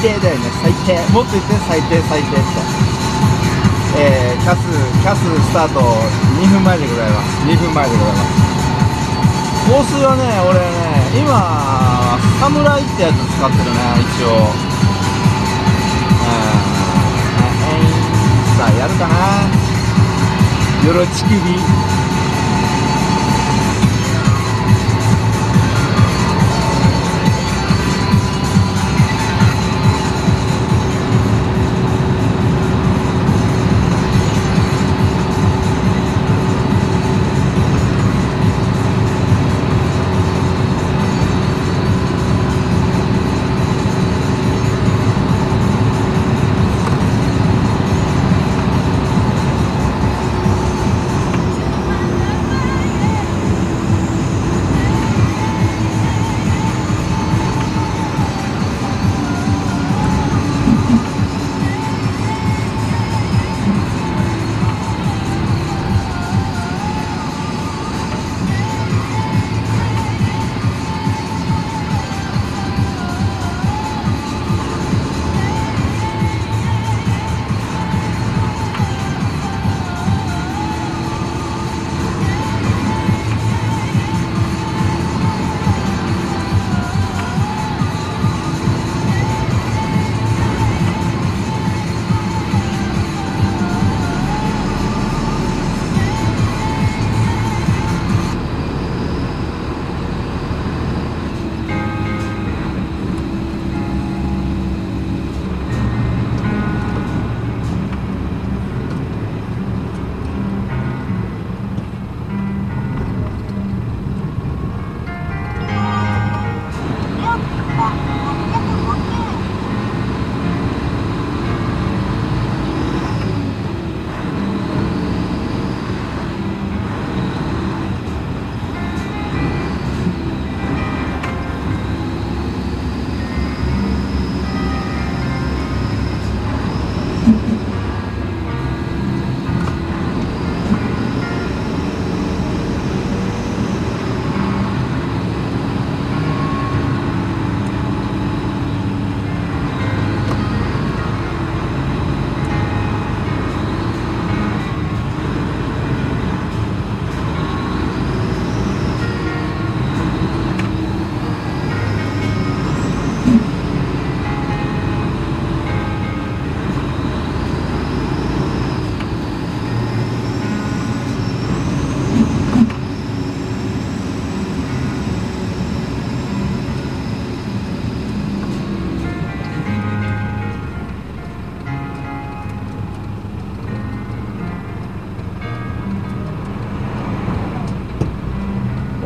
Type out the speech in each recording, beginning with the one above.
低だよね最低。もっと言って最低最低って。えー、キャスキャススタート2分前でございます。2分前でございます。香水はね俺ね今サムライってやつ使ってるね一応。うんさあやるかな。よろちくび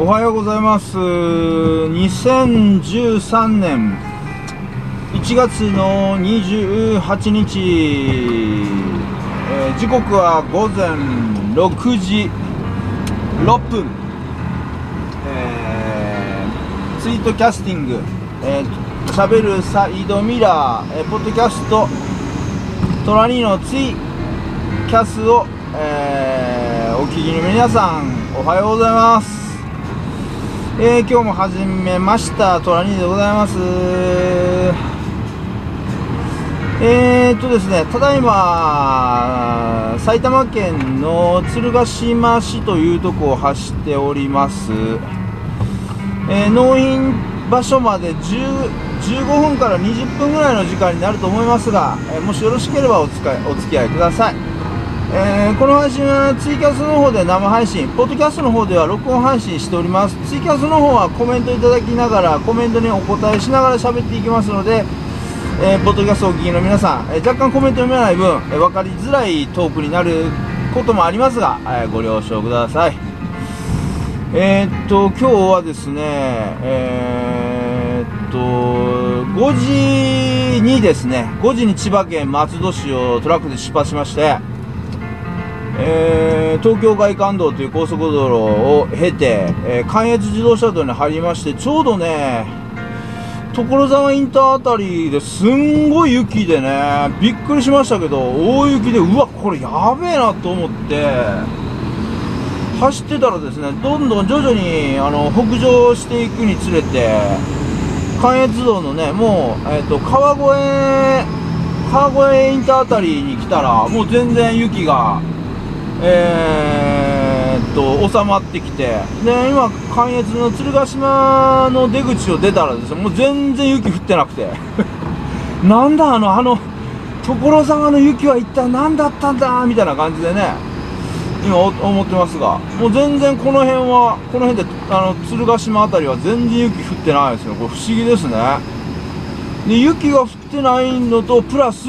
おはようございます。2013年。1月の28日、えー、時刻は午前6時。6分、えー、ツイートキャスティング、えー、しゃべるサイドミラー、えー、ポッドキャスト。トラニーのツイキャスを、えー、お聞きの皆さんおはようございます。えー、今日も始めました。トラニーでございます。えー、っとですねただいま埼玉県の鶴ヶ島市というとこを走っております、えー、納品場所まで15分から20分ぐらいの時間になると思いますが、え、もしよろしければお使いお付き合いください。えー、この配信はツイキャスの方で生配信、ポッドキャストの方では録音配信しております。ツイキャスの方はコメントいただきながら、コメントにお答えしながら喋っていきますので、えー、ポッドキャストをお聞きの皆さん、えー、若干コメント読めない分、えー、分かりづらいトークになることもありますが、えー、ご了承ください。えー、っと、今日はですね、えー、っと、5時にですね、5時に千葉県松戸市をトラックで出発しまして、えー、東京外環道という高速道路を経て、えー、関越自動車道に入りましてちょうどね所沢インターあたりですんごい雪でねびっくりしましたけど大雪でうわこれやべえなと思って走ってたらですねどんどん徐々にあの北上していくにつれて関越道のね、もう、えっ、と、川越、川越インターあたりに来たら、もう全然雪が、えー、っと、収まってきて、で、今、関越の鶴ヶ島の出口を出たらですね、もう全然雪降ってなくて、なんだあの、あの、所沢の雪は一体何だったんだみたいな感じでね、今思ってますが、もう全然この辺は、この辺で、あの、鶴ヶ島辺りは全然雪降ってないですよ。これ不思議ですね。で、雪が降ってないのと、プラス、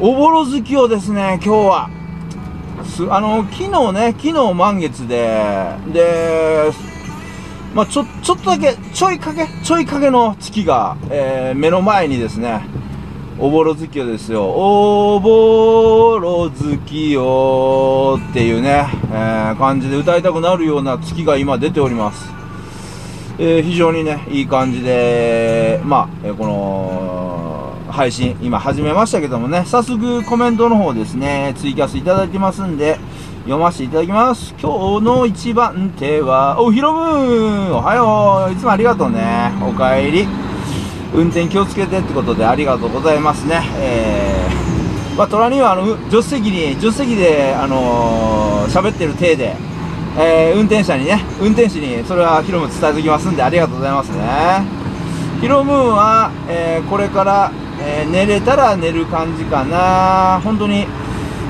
おぼろ月をですね、今日は。す、あの、昨日ね、昨日満月で、で、まあ、ちょ、ちょっとだけ、ちょいかけ、ちょいかけの月が、えー、目の前にですね、おぼろ月夜ですよ。おぼろ月夜っていうね、えー、感じで歌いたくなるような月が今出ております。えー、非常にね、いい感じで、まあ、え、この、配信、今始めましたけどもね、早速コメントの方ですね、ツイキャスいただいてますんで、読ませていただきます。今日の一番手は、お、ひろむおはよういつもありがとうね。おかえり。運転気をつけてってことでありがとうございますね。えー、まあ、虎にはあの、助手席に、助手席で、あのー、喋ってる体で、えー、運転者にね、運転手にそれはヒロム伝えておきますんでありがとうございますね。ヒロムーンは、えー、これから、えー、寝れたら寝る感じかな。本当に、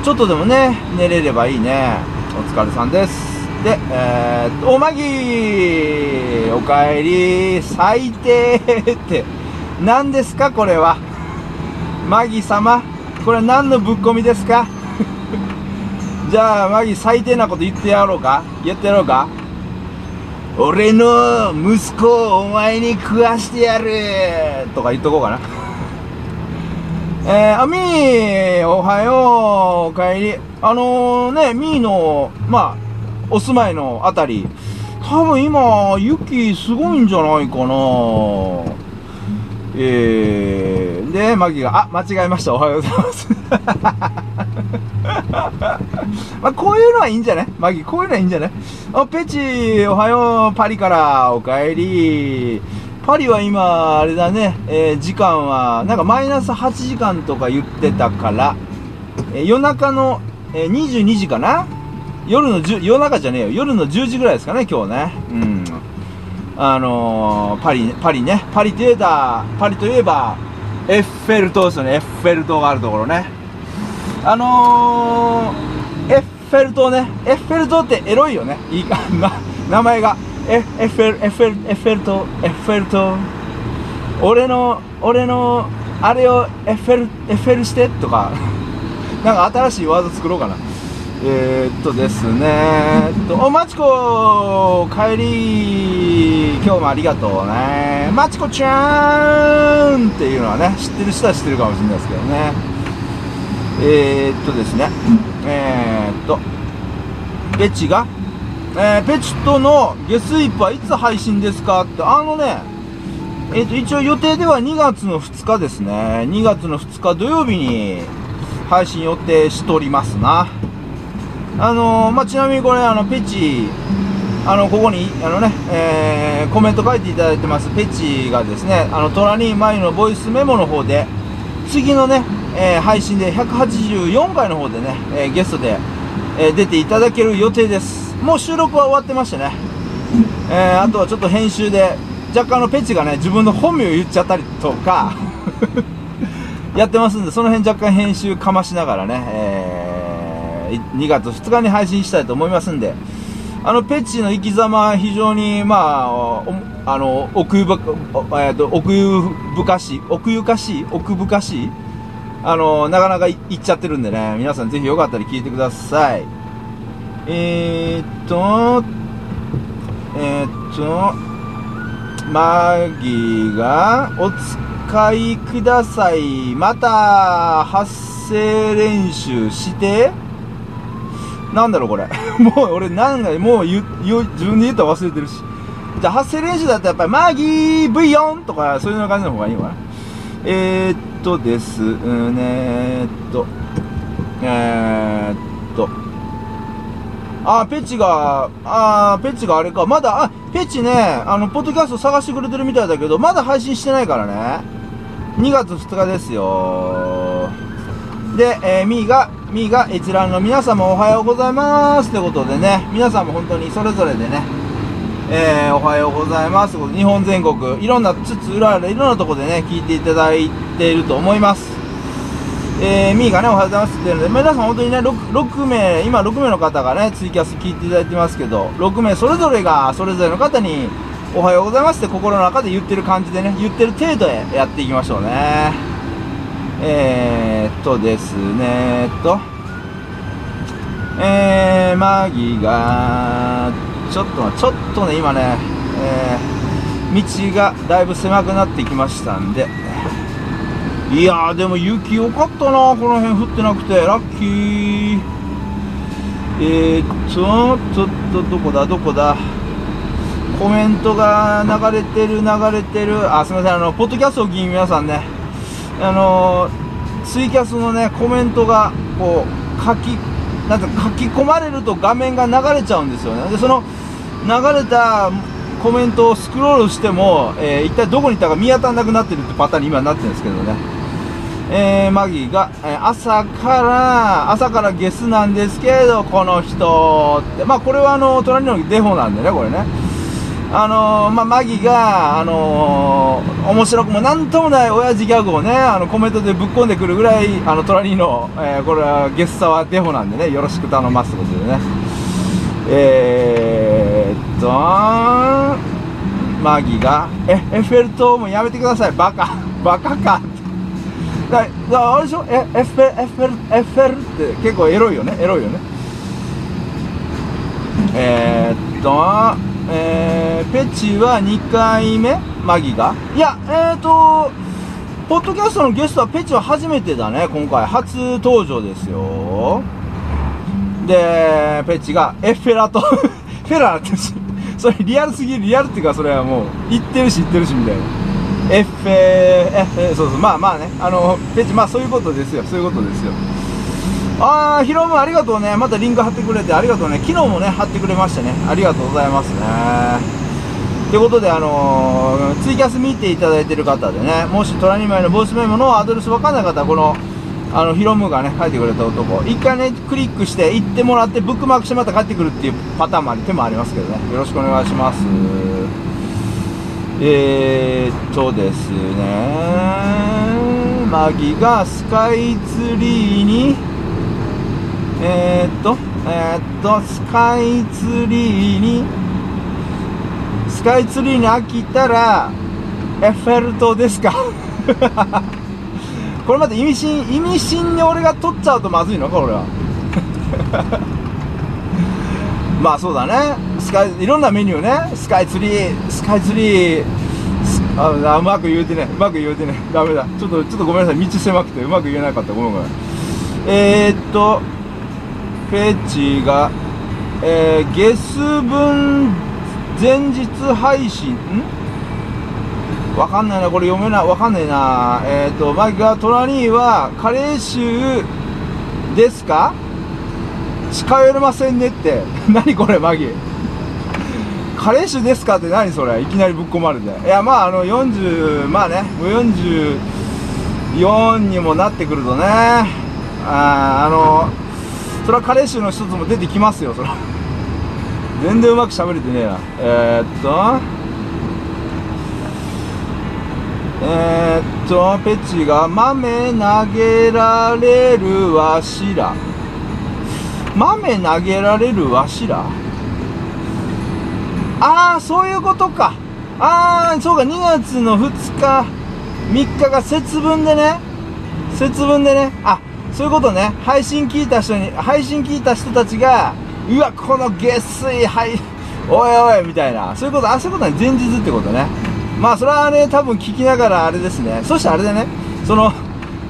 ちょっとでもね、寝れればいいね。お疲れさんです。で、えー、おまぎおかえり最低って。何ですかこれは。マギ様これは何のぶっ込みですか。じゃあマギ最低なこと言ってやろうか。言ってやろうか。俺の息子をお前に食わしてやる。とか言っとこうかな。えー、あみーおはようおかえりあのー、ねみーのまあお住まいのあたり多分今雪すごいんじゃないかなえー、で、マギが、あ、間違えました。おはようございます。まあ、こういうのはいいんじゃない？マギ、こういうのはいいんじゃない？あ、ペチ、おはよう、パリから、おかえり。パリは今、あれだね、えー、時間は、なんかマイナス8時間とか言ってたから、えー、夜中の、えー、22時かな？夜の10、夜中じゃねえよ。夜の10時ぐらいですかね、今日ね。うん。あのー、パリ、パリね、パリといえば、パリといえば、エッフェル塔ですよね、エッフェル塔があるところね。あのー、エッフェル塔ね、エッフェル塔ってエロいよね、いいか、な、名前が。エッフェル、エッフェル、エッフェル塔、エッフェル塔。俺の、俺の、あれをエッフェル、エッフェルしてとか、なんか新しいワード作ろうかな。えー、っとですねえっと、お、まちこ、帰り、今日もありがとうね。まちこちゃーんっていうのはね、知ってる人は知ってるかもしれないですけどね。えー、っとですね、えー、っと、ペチが、えー、ペチとの下水パいつ配信ですか？って、あのね、えっ、と、一応予定では2月の2日ですね。2月の2日土曜日に配信予定しておりますな。あのー、まあ、ちなみにこれ、あの、ペチ、あの、ここに、あのね、えー、コメント書いていただいてます、ペチがですね、あの、トラニーマイのボイスメモの方で、次のね、えー、配信で184回の方でね、えー、ゲストで、えー、出ていただける予定です。もう収録は終わってましてね、えー、あとはちょっと編集で、若干のペチがね、自分の本名を言っちゃったりとか やってますんで、その辺若干編集かましながらね、えー2月2日に配信したいと思いますんで、あの、ペチの生き様、非常に、まあ、あの、奥ゆば、えっ、と、奥ゆ深しい、奥ゆかしい、奥深しい、あの、なかなかいっちゃってるんでね、皆さんぜひよかったら聞いてください。えー、っと、えー、っと、マギーが、お使いください。また、発声練習して、なんだろうこれ。もう俺なんか、もう言う、自分で言ったら忘れてるし。じゃあ発声練習だったらやっぱりマギー V4 とかそういう感じの方がいいのかな。えー、っとですねーっと、えー、っと、あ、ペチが、あ、ペチがあれか。まだ、あ、ペチね、あの、ポッドキャスト探してくれてるみたいだけど、まだ配信してないからね。2月2日ですよ。で、えー、ミーが、ミーが閲覧の皆様おはようございますってことでね、皆さんも本当にそれぞれでね、えー、おはようございます日本全国、いろんなつつ裏でいろんなとこでね、聞いていただいていると思います。えー、ミーがね、おはようございますって言ってるので、皆さん本当にね6、6名、今6名の方がね、ツイキャス聞いていただいてますけど、6名それぞれが、それぞれの方に、おはようございますって心の中で言ってる感じでね、言ってる程度でやっていきましょうね。えー、っとですね、っと、えー、マギが、ちょっと、ちょっとね、今ね、えー、道がだいぶ狭くなってきましたんで、いやーでも雪良かったなこの辺降ってなくて。ラッキー。えー、ちょっとどこだどこだ。コメントが流れてる流れてる。あすみませんあのポッドキャストを聞い皆さんね。あのツイキャスのねコメントがこう書きなんて書き込まれると画面が流れちゃうんですよね。でその流れたコメントをスクロールしても、えー、一体どこにいたか見当たらなくなってるってパターンに今なってるんですけどね。えー、マギーが、えー、朝から、朝からゲスなんですけど、この人って、まあこれはあの、隣のデフォなんでね、これね。あのー、まあ、マギが、あのー、面白くもなんともない親父ギャグをね、あの、コメントでぶっ込んでくるぐらい、あの、隣の、えー、これはゲスさはデフォなんでね、よろしく頼ますってことでね。えーっと、マギが、え、エッフェル塔もやめてください、バカ、バカか。だだあれでしょ？エエッフェエッフェルエッフェルって結構エロいよねエロいよね。えー、っとえー、ペチは2回目？マギが？いやえー、っとポッドキャストのゲストはペチは初めてだね今回。初登場ですよ。でペチがエッフェラと フェラーってそれリアルすぎるリアルっていうかそれはもう言ってるし言ってるしみたいな。エッフェエッフェそうそうまあまあね。あのページまあそういうことですよ。そういうことですよ。ああヒロムありがとうね。またリンク貼ってくれて。ありがとうね。昨日もね貼ってくれましたね。ありがとうございますね。ということであのー、ツイキャス見ていただいてる方でねもし虎2枚のボイスメモのアドレスわかんない方はこのあのヒロムがね書いてくれた男。一回ねクリックして行ってもらってブックマークしてまた帰ってくるっていうパターンもあり手もありますけどね。よろしくお願いします。えー、っとですね、マギがスカイツリーに、えー、っと、えー、っと、スカイツリーに、スカイツリーに飽きたら、エッフェル塔ですか？これまた意味深、意味深に俺が取っちゃうとまずいの？か、俺は。まあそうだね。スカイ、いろんなメニューね。スカイツリー、スカイツリー、あうまく言うてね、うまく言うてね、ダメだ。ちょっと、ちょっとごめんなさい。道狭くてうまく言えなかった。ごめんごめん。えー、っと、ペチが、えー、ゲス分前日配信、ん？わかんないな、これ読めない、わかんないな。えー、っと、マギが、隣はカレー臭ですか？近寄れませんねって。何これ、マギ。彼氏ですか？って何それいきなりぶっ込まれて。いや、まあ、あの、40、まあね、もう44にもなってくるとね、ああの、それは彼氏の一つも出てきますよ、それ全然うまく喋れてねえな。えー、っと、えー、っと、ペチが豆投げられるわしら。豆投げられるわしらああ、そういうことか。ああ、そうか、2月の2日、3日が節分でね。節分でね。あ、そういうことね。配信聞いた人に、配信聞いた人たちが、うわ、この下水、はい、おいおい、みたいな。そういうこと、あ、そういうことね。前日ってことね。まあ、それはね、多分聞きながらあれですね。そしてあれでね、その、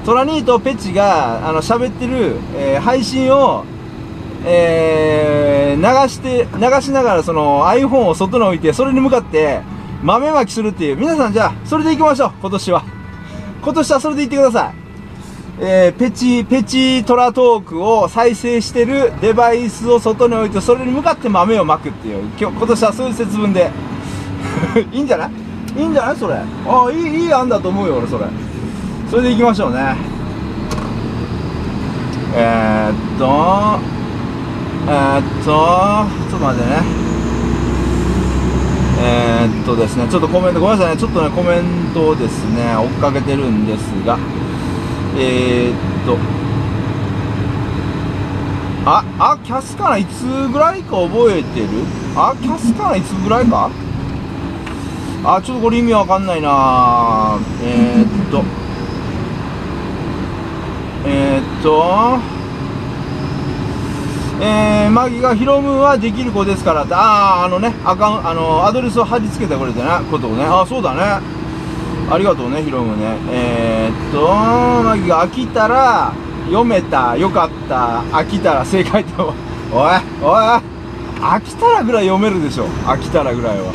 トラニーとペチが、あの、喋ってる、えー、配信を、えー、流して、流しながらその iPhone を外に置いて、それに向かって豆まきするっていう。皆さんじゃあ、それで行きましょう、今年は。今年はそれで行ってください。えー、ペチ、ペチトラトークを再生してるデバイスを外に置いて、それに向かって豆をまくっていう、今日、今年はそういう節分で。いいんじゃない？いいんじゃないそれ？ああ、いい、いい案だと思うよ、俺、それ。それで行きましょうね。えー、っと、えー、っと、ちょっと待ってね。えー、っとですね、ちょっとコメント、ごめんなさいね、ちょっとね、コメントをですね、追っかけてるんですが、えー、っと、あ、あ、キャスかないつぐらいか覚えてる？あ、キャスかないつぐらいか？あ、ちょっとこれ意味わかんないな。えー、っと、えー、っと、えー、マギがヒロムはできる子ですからってああ、あのね、アカウンあの、アドレスを貼り付けてくれてね、ことをね、あそうだね。ありがとうね、ヒロムね。えー、っと、マギが飽きたら、読めた、よかった、飽きたら正解と、おい、おい、飽きたらぐらい読めるでしょ。飽きたらぐらいは。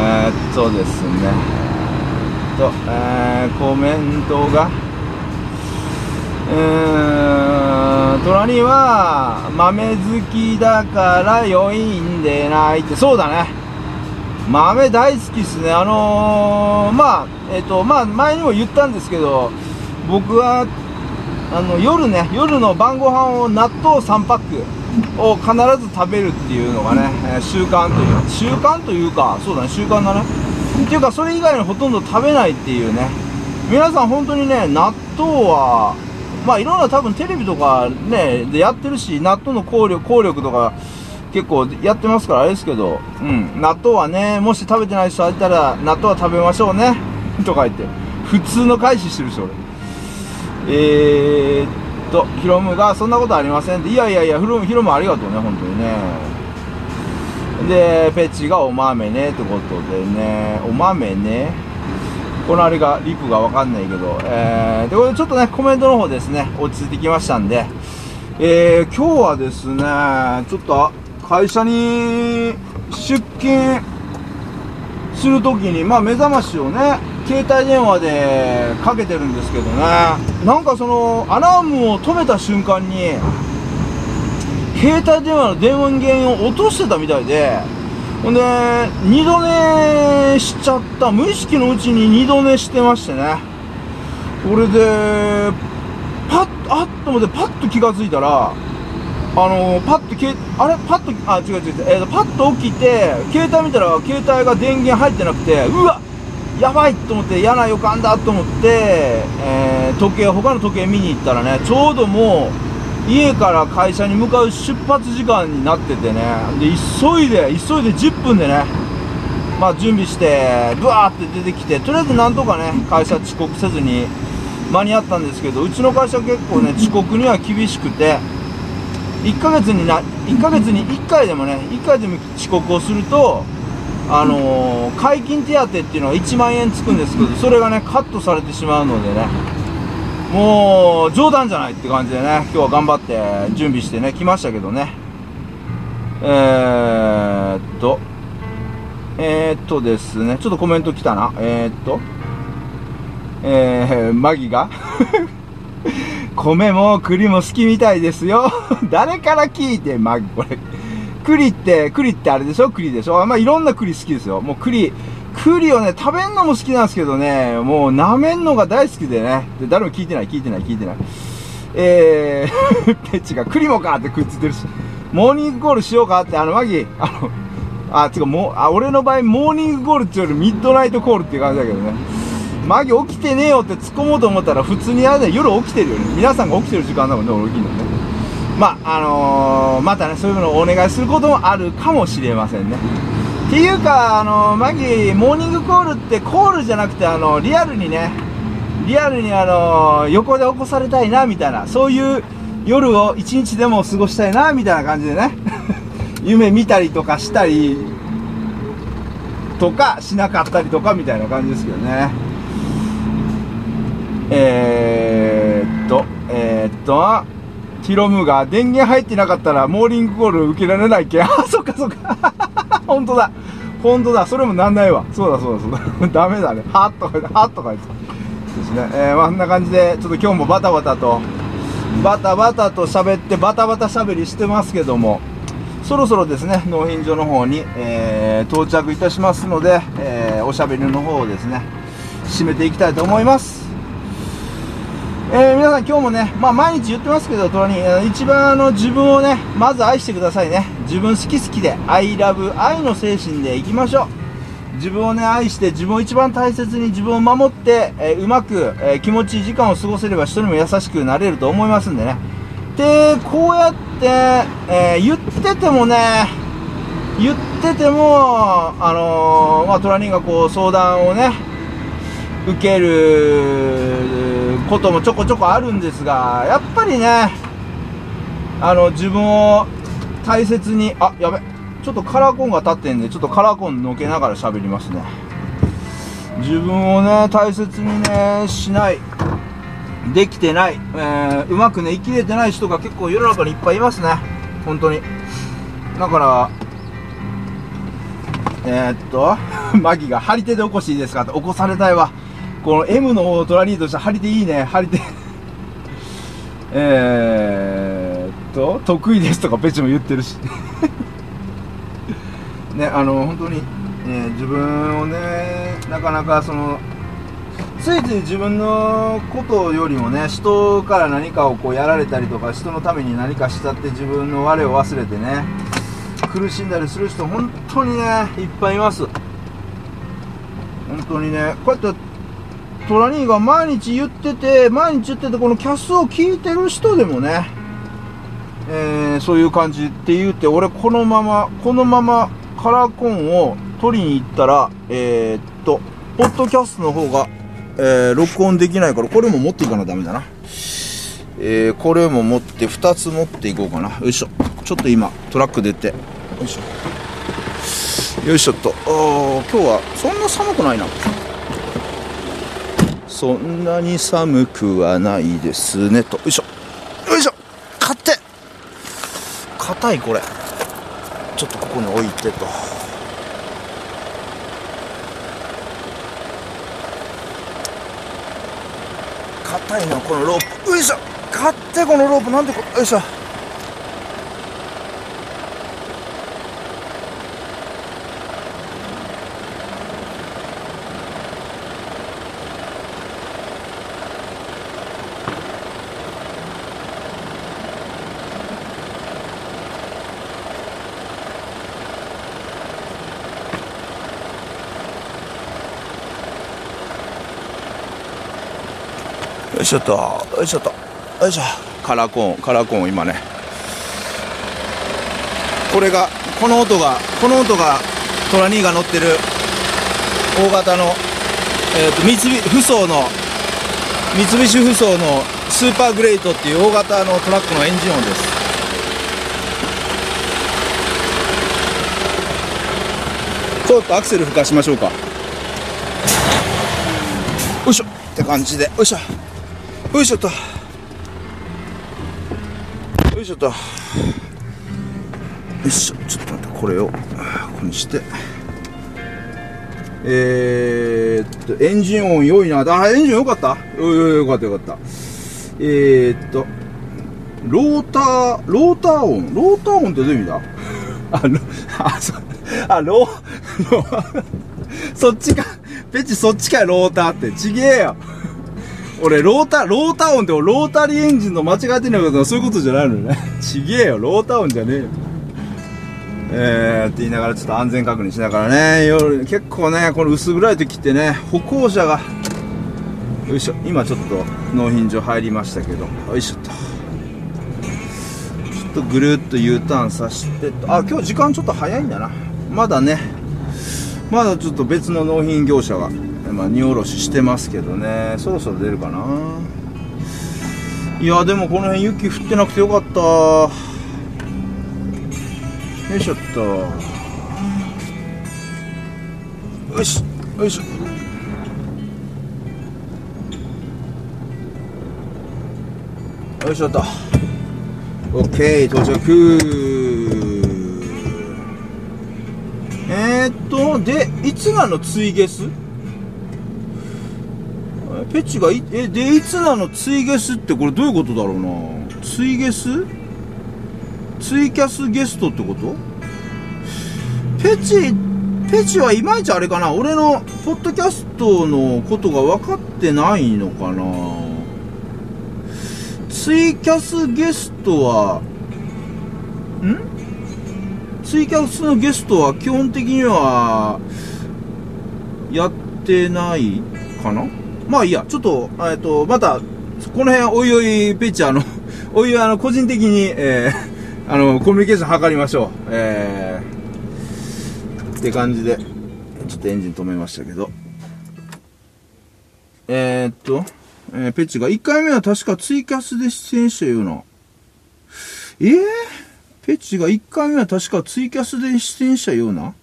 えー、っとですね、えー、っと、えー、コメントが、うーん、虎には豆好きだから良いんでないって、そうだね。豆大好きっすね。あのー、まあ、えっ、と、まあ、前にも言ったんですけど、僕は、あの、夜ね、夜の晩ご飯を納豆3パックを必ず食べるっていうのがね、え習慣という、習慣というか、そうだね、習慣だね。っていうか、それ以外にほとんど食べないっていうね。皆さん本当にね、納豆は、まあいろんな多分テレビとかね、でやってるし、納豆の効力、効力とか結構やってますからあれですけど、うん、納豆はね、もし食べてない人いたら、納豆は食べましょうね、とか言って、普通の返ししてる人俺。えーっと、ヒロムが、そんなことありませんって、いやいやいや、ヒロム、ヒロムありがとうね、本当にね。で、ペチがお豆ね、ってことでね、お豆ね、このあれが、リプがわかんないけど、えー、で、これちょっとね、コメントの方ですね、落ち着いてきましたんで、えー、今日はですね、ちょっと、会社に出勤するときに、まあ目覚ましをね、携帯電話でかけてるんですけどね、なんかその、アラームを止めた瞬間に、携帯電話の電源を落としてたみたいで、ほんで、二度寝しちゃった。無意識のうちに二度寝してましてね。これで、パッと、あっと思ってパッと気がついたら、あのパッとけ、あれ？パッと、あ、違う違う違う、えー、パッと起きて、携帯見たら携帯が電源入ってなくて、うわやばいと思って、嫌な予感だと思って、えー、時計、他の時計見に行ったらね、ちょうどもう、家から会社に向かう出発時間になっててね、で、急いで、急いで10分でね、まあ準備して、ブワーって出てきて、とりあえずなんとかね、会社遅刻せずに間に合ったんですけど、うちの会社結構ね、遅刻には厳しくて、1ヶ月にな、1ヶ月に1回でもね、1回でも遅刻をすると、あのー、解禁手当っていうのが1万円つくんですけど、それがね、カットされてしまうのでね、もう、冗談じゃないって感じでね、今日は頑張って準備してね、来ましたけどね。えー、っと、えー、っとですね、ちょっとコメント来たな。えー、っと、えー、マギが 米も栗も好きみたいですよ。誰から聞いて、マギ、これ。栗って、栗ってあれでしょ？栗でしょ？まあ、いろんな栗好きですよ。もう栗、栗をね、食べんのも好きなんですけどね、もう舐めんのが大好きでね。で、誰も聞いてない、聞いてない、聞いてない。えー、ペッチが栗もかってくっついてるし、モーニングコールしようかって、あの、マギ、あの、あ、つかもう、あ、俺の場合、モーニングコールっていうよりミッドナイトコールっていう感じだけどね。マギ起きてねえよって突っ込もうと思ったら、普通にあれね、夜起きてるよね。皆さんが起きてる時間だもんね、俺起きるのね。まあ、あのー、またね、そういうのをお願いすることもあるかもしれませんね。っていうか、あの、マギー、モーニングコールってコールじゃなくて、あの、リアルにね、リアルにあの、横で起こされたいな、みたいな、そういう夜を一日でも過ごしたいな、みたいな感じでね、夢見たりとかしたり、とか、しなかったりとか、みたいな感じですけどね。えー、っと、えー、っと、ヒロムが電源入ってなかったらモーニングコール受けられないけ？ん。あ、そっかそっか。本当だ。本当だ。それもなんないわ。そうだそうだそうだ。ダメだね。はっとか言って、はっとか言って。ですね。えー、まあ、んな感じで、ちょっと今日もバタバタと、バタバタと喋って、バタバタ喋りしてますけども、そろそろですね、納品所の方に、えー、到着いたしますので、えー、おしゃべりの方をですね、締めていきたいと思います。えー、皆さん今日もね、まあ毎日言ってますけど、トラに、一番あの自分をね、まず愛してくださいね。自分好き好きで、I love 愛の精神でいきましょう。自分をね、愛して、自分を一番大切に自分を守って、えー、うまく、えー、気持ちいい時間を過ごせれば人にも優しくなれると思いますんでね。で、こうやって、え、言っててもね、言ってても、あのまあ、トラニーがこう相談をね、受けることもちょこちょこあるんですが、やっぱりね、あの、自分を大切に、あ、やべ、ちょっとカラーコンが立ってんで、ちょっとカラーコンのけながら喋りますね。自分をね、大切にね、しない。できてない。えー、うまくね、生きれてない人が結構世の中にいっぱいいますね。本当に。だから、えー、っと、マギが張り手で起こしいいですかって起こされたいわ。この M のトラリーとして張り手いいね。張り手。えーっと、得意ですとかペチも言ってるし。ね、あの、本当に、え自分をね、なかなかその、ついつい自分のことよりもね、人から何かをこうやられたりとか、人のために何かしたって自分の我を忘れてね、苦しんだりする人、本当にね、いっぱいいます。本当にね、こうやってトラニーが毎日言ってて、毎日言ってて、このキャスを聞いてる人でもね、えー、そういう感じって言って、俺このまま、このままカラコンを取りに行ったら、えー、っと、ポッドキャストの方が、えー、録音できないから、これも持っていかなダメだな。えー、これも持って、2つ持っていこうかな。よいしょ。ちょっと今、トラック出て。よいしょ。よいしょっと。あ今日はそんな寒くないな。そんなに寒くはないですね。とよいしょ。よいしょ。買って。硬いこれ。ちょっとここに置いてと。硬いなこのロープ。よいしょ。買ってこのロープ。なんでこよいしょ。しょっと。よいしょっと。よいしょ。カラコーンカラコーン今ね。これがこの音がこの音がトラニーが乗ってる大型の、えーと、三菱フソの三菱フソのスーパーグレートっていう大型のトラックのエンジン音です。ちょっとアクセル吹かしましょうか。よいしょ。って感じで。よいしょ。よいしょっと。よいしょっと。よいしょ。ちょっと待ってこれをここにして。えー、っとエンジン音良いな。あエンジン良かった？よよかったよかった。えー、っとローターローター音？ローター音ってどういう意味だ？あロあそあローローそっちか。ペチそっちかローターって。ちげえよ。俺、ロータ、ロータ音ってロータリーエンジンの間違えてないことはそういうことじゃないのね。ちげえよ、ロータ音じゃねえよ。えー、って言いながらちょっと安全確認しながらね、夜、結構ね、この薄暗い時ってね、歩行者が、よいしょ、今ちょっと納品所入りましたけど、よいしょっと。ちょっとぐるっと U ターンさしてあ、今日時間ちょっと早いんだな。まだね、まだちょっと別の納品業者がまあ、荷下ろししてますけどね。そろそろ出るかな。いやでもこの辺雪降ってなくてよかった。よいしょっと。よしよいしょ。よいしょっと。OK 到着。えー、っとでいつなの？追ゲスペチがい、え、で、いつなのツイゲスってこれどういうことだろうな。ツイゲス？ツイキャスゲストってこと？ペチ、ペチはいまいちあれかな。俺のポッドキャストのことが分かってないのかな。ツイキャスゲストは、ん？ツイキャスのゲストは基本的には、やってないかな？まあいいや、ちょっと、えっと、また、この辺、おいおい、ペッチ、あの、おいおい、あの、個人的に、えー、あの、コミュニケーション図りましょう。えー、って感じで、ちょっとエンジン止めましたけど。えー、っと、えー、ペッチが、1回目は確かツイキャスで出演したような。えー、ペッチが1回目は確かツイキャスで出演したような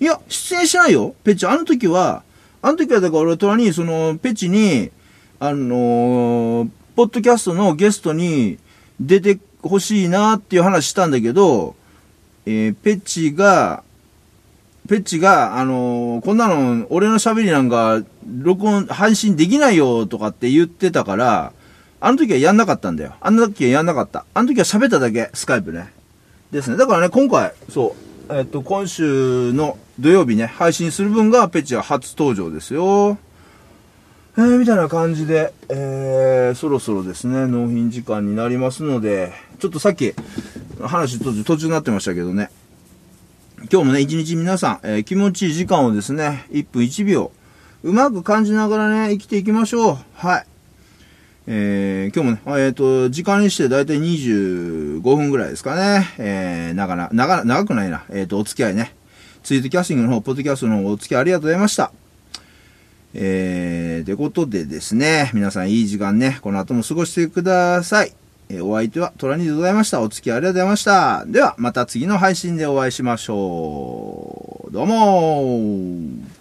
いや、出演しないよ。ペッチ、あの時は、あの時はだから俺はに、その、ペチに、あのー、ポッドキャストのゲストに出てほしいなっていう話したんだけど、えー、ペチが、ペッチが、あのー、こんなの、俺の喋りなんか、録音、配信できないよとかって言ってたから、あの時はやんなかったんだよ。あの時はやんなかった。あの時は喋っただけ、スカイプね。ですね。だからね、今回、そう、えっと、今週の土曜日ね、配信する分がペチは初登場ですよ。えー、みたいな感じで、えー、そろそろですね、納品時間になりますので、ちょっとさっき、話途中、途中になってましたけどね、今日もね、一日皆さん、えー、気持ちいい時間をですね、1分1秒、うまく感じながらね、生きていきましょう。はい。えー、今日もね、えっ、ー、と、時間にしてだいたい25分ぐらいですかね。えー、長な、長、長くないな。えっ、ー、と、お付き合いね。ツイートキャスティングの方、ポッドキャストの方、お付き合いありがとうございました。えー、てことでですね、皆さんいい時間ね、この後も過ごしてください。えー、お相手はトラニーでございました。お付き合いありがとうございました。では、また次の配信でお会いしましょう。どうもー。